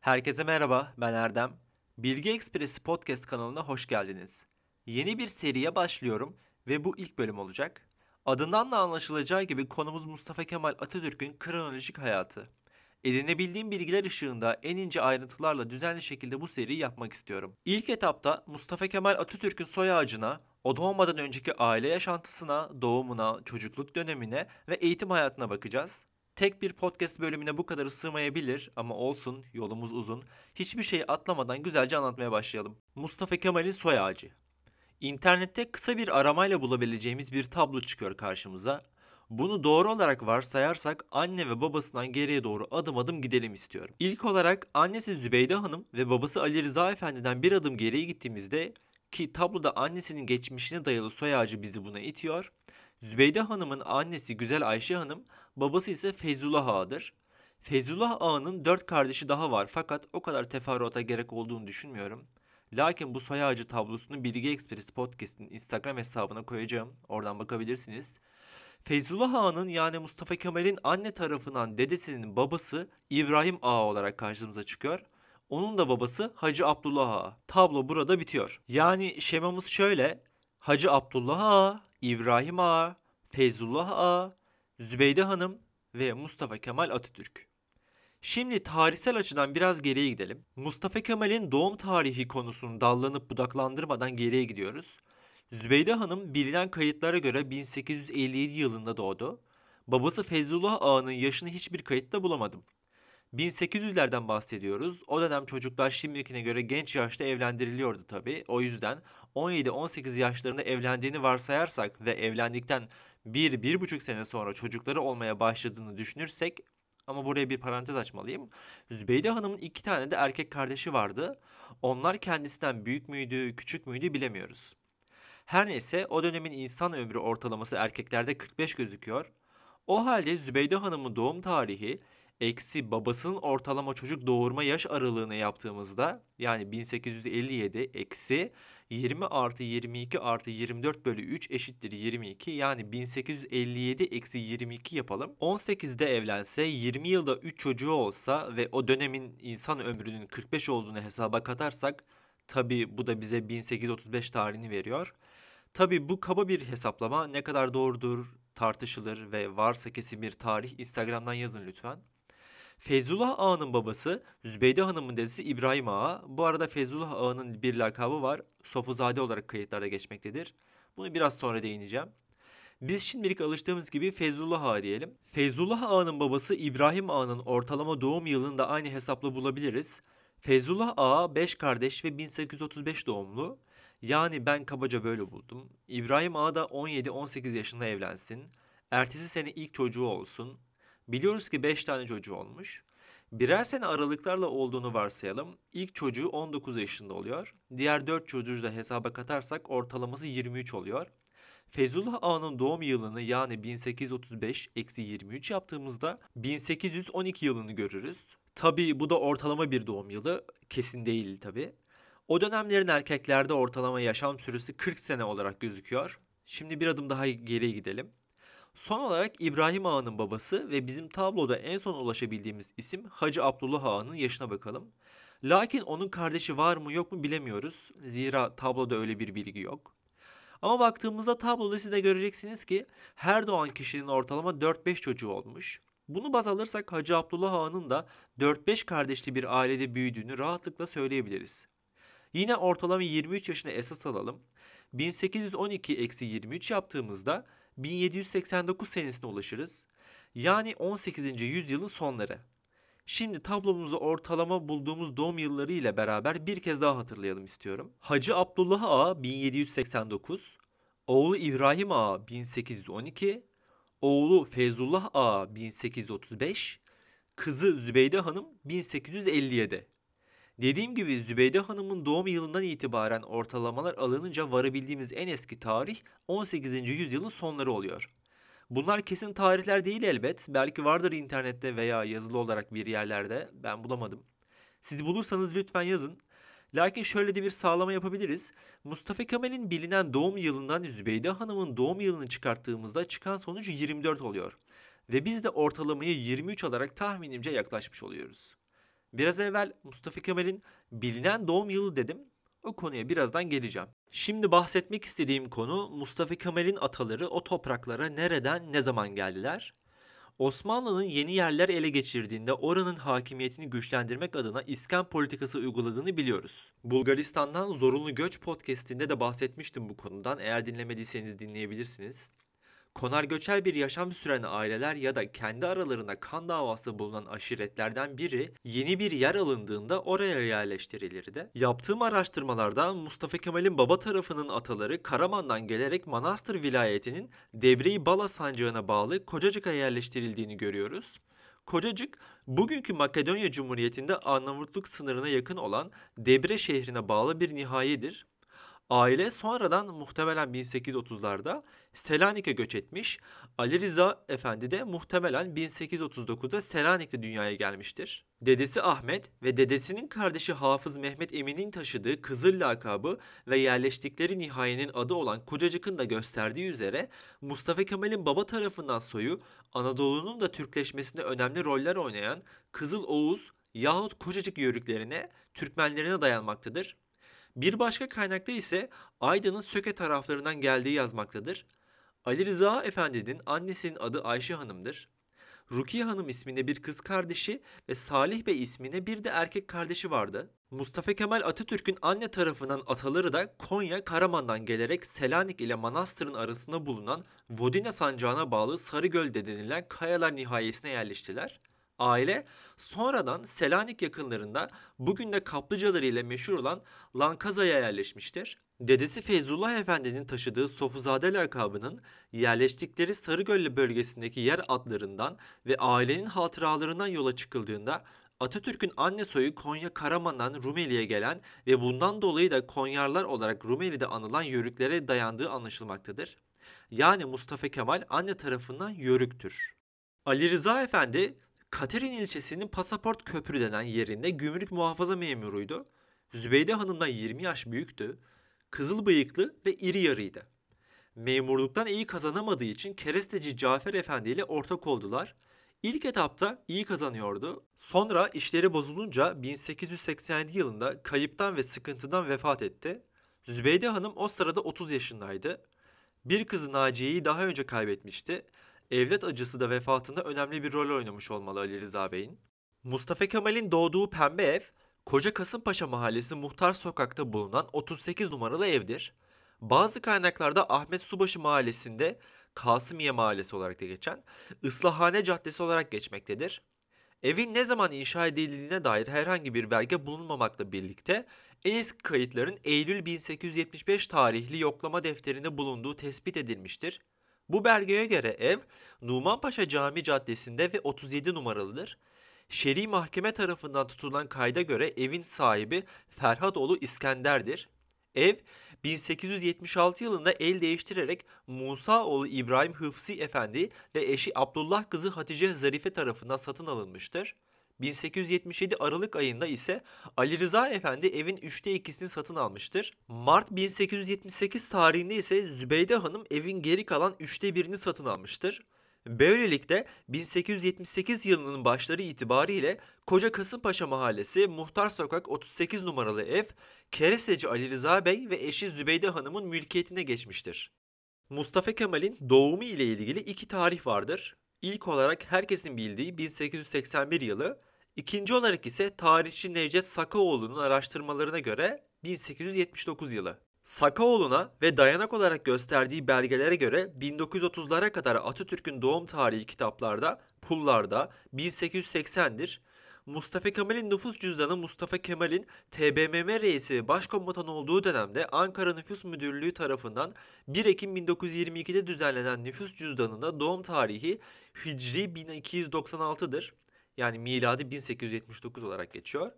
Herkese merhaba, ben Erdem. Bilgi Ekspresi Podcast kanalına hoş geldiniz. Yeni bir seriye başlıyorum ve bu ilk bölüm olacak. Adından da anlaşılacağı gibi konumuz Mustafa Kemal Atatürk'ün kronolojik hayatı. Edinebildiğim bilgiler ışığında en ince ayrıntılarla düzenli şekilde bu seriyi yapmak istiyorum. İlk etapta Mustafa Kemal Atatürk'ün soy ağacına, o doğmadan önceki aile yaşantısına, doğumuna, çocukluk dönemine ve eğitim hayatına bakacağız. Tek bir podcast bölümüne bu kadar sığmayabilir ama olsun yolumuz uzun. Hiçbir şeyi atlamadan güzelce anlatmaya başlayalım. Mustafa Kemal'in soy ağacı. İnternette kısa bir aramayla bulabileceğimiz bir tablo çıkıyor karşımıza. Bunu doğru olarak varsayarsak anne ve babasından geriye doğru adım adım gidelim istiyorum. İlk olarak annesi Zübeyde Hanım ve babası Ali Rıza Efendi'den bir adım geriye gittiğimizde ki tabloda annesinin geçmişine dayalı soy ağacı bizi buna itiyor. Zübeyde Hanım'ın annesi Güzel Ayşe Hanım, babası ise Feyzullah Ağa'dır. Feyzullah Ağa'nın dört kardeşi daha var fakat o kadar teferruata gerek olduğunu düşünmüyorum. Lakin bu soy ağacı tablosunu Bilgi Ekspresi Podcast'in Instagram hesabına koyacağım. Oradan bakabilirsiniz. Feyzullah Ağa'nın yani Mustafa Kemal'in anne tarafından dedesinin babası İbrahim Ağa olarak karşımıza çıkıyor. Onun da babası Hacı Abdullah Ağa. Tablo burada bitiyor. Yani şemamız şöyle. Hacı Abdullah Ağa, İbrahim Ağa, Feyzullah Ağa, Zübeyde Hanım ve Mustafa Kemal Atatürk. Şimdi tarihsel açıdan biraz geriye gidelim. Mustafa Kemal'in doğum tarihi konusunu dallanıp budaklandırmadan geriye gidiyoruz. Zübeyde Hanım bilinen kayıtlara göre 1857 yılında doğdu. Babası Feyzullah Ağa'nın yaşını hiçbir kayıtta bulamadım. 1800'lerden bahsediyoruz. O dönem çocuklar şimdikine göre genç yaşta evlendiriliyordu tabi. O yüzden 17-18 yaşlarında evlendiğini varsayarsak ve evlendikten 1-1,5 sene sonra çocukları olmaya başladığını düşünürsek ama buraya bir parantez açmalıyım. Zübeyde Hanım'ın iki tane de erkek kardeşi vardı. Onlar kendisinden büyük müydü, küçük müydü bilemiyoruz. Her neyse o dönemin insan ömrü ortalaması erkeklerde 45 gözüküyor. O halde Zübeyde Hanım'ın doğum tarihi eksi babasının ortalama çocuk doğurma yaş aralığını yaptığımızda yani 1857 eksi 20 artı 22 artı 24 bölü 3 eşittir 22 yani 1857 eksi 22 yapalım. 18'de evlense 20 yılda 3 çocuğu olsa ve o dönemin insan ömrünün 45 olduğunu hesaba katarsak tabi bu da bize 1835 tarihini veriyor. Tabi bu kaba bir hesaplama ne kadar doğrudur tartışılır ve varsa kesin bir tarih Instagram'dan yazın lütfen. Feyzullah Ağa'nın babası Zübeyde Hanım'ın dedesi İbrahim Ağa. Bu arada Feyzullah Ağa'nın bir lakabı var. Sofuzade olarak kayıtlarda geçmektedir. Bunu biraz sonra değineceğim. Biz şimdilik alıştığımız gibi Feyzullah Ağa diyelim. Feyzullah Ağa'nın babası İbrahim Ağa'nın ortalama doğum yılını da aynı hesapla bulabiliriz. Feyzullah Ağa 5 kardeş ve 1835 doğumlu. Yani ben kabaca böyle buldum. İbrahim Ağa da 17-18 yaşında evlensin. Ertesi sene ilk çocuğu olsun. Biliyoruz ki 5 tane çocuğu olmuş. Birer sene aralıklarla olduğunu varsayalım. İlk çocuğu 19 yaşında oluyor. Diğer 4 çocuğu da hesaba katarsak ortalaması 23 oluyor. Fezullah Ağa'nın doğum yılını yani 1835 eksi 23 yaptığımızda 1812 yılını görürüz. Tabi bu da ortalama bir doğum yılı. Kesin değil tabi. O dönemlerin erkeklerde ortalama yaşam süresi 40 sene olarak gözüküyor. Şimdi bir adım daha geriye gidelim. Son olarak İbrahim Ağa'nın babası ve bizim tabloda en son ulaşabildiğimiz isim Hacı Abdullah Ağa'nın yaşına bakalım. Lakin onun kardeşi var mı yok mu bilemiyoruz. Zira tabloda öyle bir bilgi yok. Ama baktığımızda tabloda siz de göreceksiniz ki her doğan kişinin ortalama 4-5 çocuğu olmuş. Bunu baz alırsak Hacı Abdullah Ağa'nın da 4-5 kardeşli bir ailede büyüdüğünü rahatlıkla söyleyebiliriz. Yine ortalama 23 yaşına esas alalım. 1812-23 yaptığımızda 1789 senesine ulaşırız. Yani 18. yüzyılın sonları. Şimdi tablomuzu ortalama bulduğumuz doğum yılları ile beraber bir kez daha hatırlayalım istiyorum. Hacı Abdullah Ağa 1789, oğlu İbrahim Ağa 1812, oğlu Feyzullah Ağa 1835, kızı Zübeyde Hanım 1857. Dediğim gibi Zübeyde Hanım'ın doğum yılından itibaren ortalamalar alınınca varabildiğimiz en eski tarih 18. yüzyılın sonları oluyor. Bunlar kesin tarihler değil elbet. Belki vardır internette veya yazılı olarak bir yerlerde. Ben bulamadım. Siz bulursanız lütfen yazın. Lakin şöyle de bir sağlama yapabiliriz. Mustafa Kemal'in bilinen doğum yılından Zübeyde Hanım'ın doğum yılını çıkarttığımızda çıkan sonuç 24 oluyor. Ve biz de ortalamayı 23 alarak tahminimce yaklaşmış oluyoruz. Biraz evvel Mustafa Kemal'in bilinen doğum yılı dedim. O konuya birazdan geleceğim. Şimdi bahsetmek istediğim konu Mustafa Kemal'in ataları o topraklara nereden ne zaman geldiler? Osmanlı'nın yeni yerler ele geçirdiğinde oranın hakimiyetini güçlendirmek adına iskan politikası uyguladığını biliyoruz. Bulgaristan'dan Zorunlu Göç podcastinde de bahsetmiştim bu konudan. Eğer dinlemediyseniz dinleyebilirsiniz. Konar göçer bir yaşam süren aileler ya da kendi aralarında kan davası bulunan aşiretlerden biri yeni bir yer alındığında oraya yerleştirilirdi. Yaptığım araştırmalarda Mustafa Kemal'in baba tarafının ataları Karaman'dan gelerek Manastır vilayetinin Debre-i Bala sancağına bağlı Kocacık'a yerleştirildiğini görüyoruz. Kocacık, bugünkü Makedonya Cumhuriyeti'nde Arnavutluk sınırına yakın olan Debre şehrine bağlı bir nihayedir. Aile sonradan muhtemelen 1830'larda Selanik'e göç etmiş. Ali Rıza Efendi de muhtemelen 1839'da Selanik'te dünyaya gelmiştir. Dedesi Ahmet ve dedesinin kardeşi Hafız Mehmet Emin'in taşıdığı Kızıl lakabı ve yerleştikleri nihayenin adı olan Kocacık'ın da gösterdiği üzere Mustafa Kemal'in baba tarafından soyu Anadolu'nun da Türkleşmesinde önemli roller oynayan Kızıl Oğuz yahut Kocacık yörüklerine, Türkmenlerine dayanmaktadır. Bir başka kaynakta ise Aydın'ın Söke taraflarından geldiği yazmaktadır. Ali Rıza Efendi'nin annesinin adı Ayşe Hanım'dır. Rukiye Hanım isminde bir kız kardeşi ve Salih Bey isminde bir de erkek kardeşi vardı. Mustafa Kemal Atatürk'ün anne tarafından ataları da Konya Karaman'dan gelerek Selanik ile Manastır'ın arasında bulunan Vodina sancağına bağlı Sarıgöl denilen kayalar nihayesine yerleştiler. Aile sonradan Selanik yakınlarında bugün de kaplıcaları ile meşhur olan Lankaza'ya yerleşmiştir. Dedesi Feyzullah Efendi'nin taşıdığı Sofuzade lakabının yerleştikleri Sarıgöl bölgesindeki yer adlarından ve ailenin hatıralarından yola çıkıldığında Atatürk'ün anne soyu Konya Karaman'dan Rumeli'ye gelen ve bundan dolayı da Konyarlar olarak Rumeli'de anılan yörüklere dayandığı anlaşılmaktadır. Yani Mustafa Kemal anne tarafından yörüktür. Ali Rıza Efendi Katerin ilçesinin Pasaport Köprü denen yerinde gümrük muhafaza memuruydu. Zübeyde Hanım'dan 20 yaş büyüktü. Kızıl bıyıklı ve iri yarıydı. Memurluktan iyi kazanamadığı için keresteci Cafer Efendi ile ortak oldular. İlk etapta iyi kazanıyordu. Sonra işleri bozulunca 1887 yılında kayıptan ve sıkıntıdan vefat etti. Zübeyde Hanım o sırada 30 yaşındaydı. Bir kızı Naciye'yi daha önce kaybetmişti evlat acısı da vefatında önemli bir rol oynamış olmalı Ali Rıza Bey'in. Mustafa Kemal'in doğduğu pembe ev, Koca Kasımpaşa Mahallesi Muhtar Sokak'ta bulunan 38 numaralı evdir. Bazı kaynaklarda Ahmet Subaşı Mahallesi'nde Kasımiye Mahallesi olarak da geçen Islahane Caddesi olarak geçmektedir. Evin ne zaman inşa edildiğine dair herhangi bir belge bulunmamakla birlikte en eski kayıtların Eylül 1875 tarihli yoklama defterinde bulunduğu tespit edilmiştir. Bu belgeye göre ev Numanpaşa Cami Caddesi'nde ve 37 numaralıdır. Şer'i mahkeme tarafından tutulan kayda göre evin sahibi Ferhadoğlu İskender'dir. Ev 1876 yılında el değiştirerek Musaoğlu İbrahim Hıfsi Efendi ve eşi Abdullah kızı Hatice Zarife tarafından satın alınmıştır. 1877 Aralık ayında ise Ali Rıza Efendi evin üçte ikisini satın almıştır. Mart 1878 tarihinde ise Zübeyde Hanım evin geri kalan üçte birini satın almıştır. Böylelikle 1878 yılının başları itibariyle Koca Kasımpaşa Mahallesi Muhtar Sokak 38 numaralı ev Keresteci Ali Rıza Bey ve eşi Zübeyde Hanım'ın mülkiyetine geçmiştir. Mustafa Kemal'in doğumu ile ilgili iki tarih vardır. İlk olarak herkesin bildiği 1881 yılı, İkinci olarak ise tarihçi Necdet Sakaoğlu'nun araştırmalarına göre 1879 yılı. Sakaoğlu'na ve dayanak olarak gösterdiği belgelere göre 1930'lara kadar Atatürk'ün doğum tarihi kitaplarda, pullarda 1880'dir. Mustafa Kemal'in nüfus cüzdanı Mustafa Kemal'in TBMM reisi ve başkomutan olduğu dönemde Ankara Nüfus Müdürlüğü tarafından 1 Ekim 1922'de düzenlenen nüfus cüzdanında doğum tarihi Hicri 1296'dır yani miladi 1879 olarak geçiyor.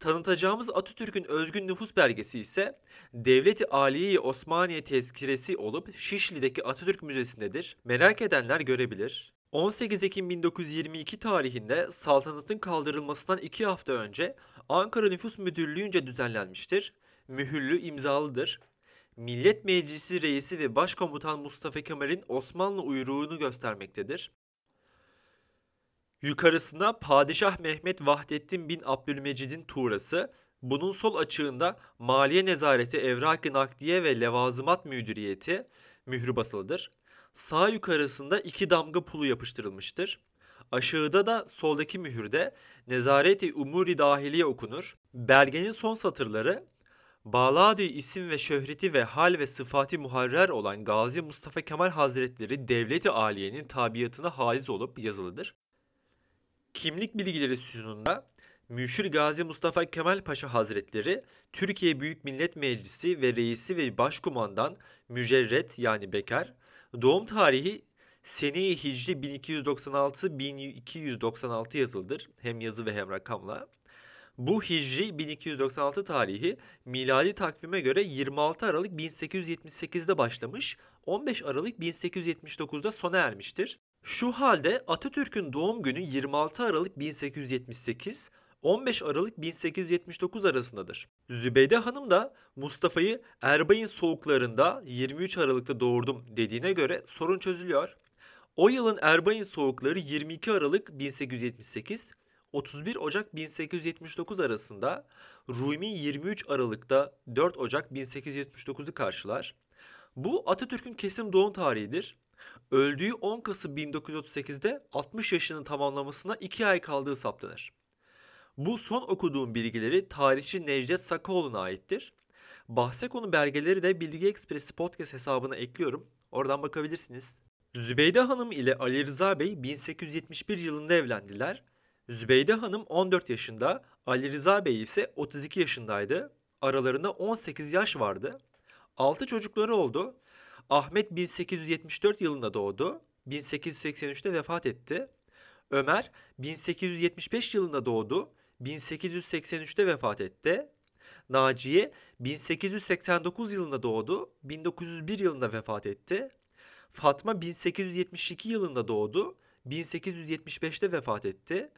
Tanıtacağımız Atatürk'ün özgün nüfus belgesi ise Devleti Aliye Osmaniye tezkiresi olup Şişli'deki Atatürk Müzesi'ndedir. Merak edenler görebilir. 18 Ekim 1922 tarihinde saltanatın kaldırılmasından 2 hafta önce Ankara Nüfus Müdürlüğü'nce düzenlenmiştir. Mühürlü imzalıdır. Millet Meclisi Reisi ve Başkomutan Mustafa Kemal'in Osmanlı uyruğunu göstermektedir. Yukarısında Padişah Mehmet Vahdettin bin Abdülmecid'in tuğrası, bunun sol açığında Maliye Nezareti Evrak-ı Nakliye ve Levazımat Müdüriyeti mührü basılıdır. Sağ yukarısında iki damga pulu yapıştırılmıştır. Aşağıda da soldaki mühürde Nezareti Umuri Dahiliye okunur. Belgenin son satırları Bağladı isim ve şöhreti ve hal ve sıfati muharrer olan Gazi Mustafa Kemal Hazretleri Devleti Aliye'nin tabiatına haiz olup yazılıdır. Kimlik bilgileri sütununda Müşir Gazi Mustafa Kemal Paşa Hazretleri Türkiye Büyük Millet Meclisi ve reisi ve başkumandan mücerret yani bekar, doğum tarihi Sene-i Hicri 1296-1296 yazılıdır. Hem yazı ve hem rakamla. Bu Hicri 1296 tarihi miladi takvime göre 26 Aralık 1878'de başlamış, 15 Aralık 1879'da sona ermiştir. Şu halde Atatürk'ün doğum günü 26 Aralık 1878, 15 Aralık 1879 arasındadır. Zübeyde Hanım da Mustafa'yı Erbay'ın soğuklarında 23 Aralık'ta doğurdum dediğine göre sorun çözülüyor. O yılın Erbay'ın soğukları 22 Aralık 1878, 31 Ocak 1879 arasında Rumi 23 Aralık'ta 4 Ocak 1879'u karşılar. Bu Atatürk'ün kesim doğum tarihidir. Öldüğü 10 Kasım 1938'de 60 yaşını tamamlamasına 2 ay kaldığı saptanır. Bu son okuduğum bilgileri tarihçi Necdet Sakaoğlu'na aittir. Bahse konu belgeleri de Bilgi Ekspresi podcast hesabına ekliyorum. Oradan bakabilirsiniz. Zübeyde Hanım ile Ali Rıza Bey 1871 yılında evlendiler. Zübeyde Hanım 14 yaşında, Ali Rıza Bey ise 32 yaşındaydı. Aralarında 18 yaş vardı. 6 çocukları oldu. Ahmet 1874 yılında doğdu. 1883'te vefat etti. Ömer 1875 yılında doğdu. 1883'te vefat etti. Naciye 1889 yılında doğdu. 1901 yılında vefat etti. Fatma 1872 yılında doğdu. 1875'te vefat etti.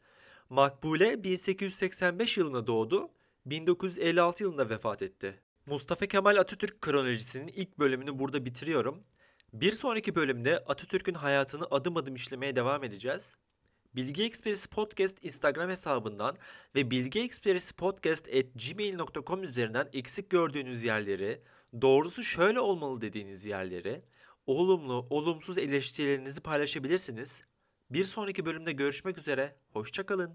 Makbule 1885 yılında doğdu. 1956 yılında vefat etti. Mustafa Kemal Atatürk kronolojisinin ilk bölümünü burada bitiriyorum. Bir sonraki bölümde Atatürk'ün hayatını adım adım işlemeye devam edeceğiz. Bilgi Ekspresi Podcast Instagram hesabından ve bilgiekspresipodcast.gmail.com üzerinden eksik gördüğünüz yerleri, doğrusu şöyle olmalı dediğiniz yerleri, olumlu, olumsuz eleştirilerinizi paylaşabilirsiniz. Bir sonraki bölümde görüşmek üzere, hoşçakalın.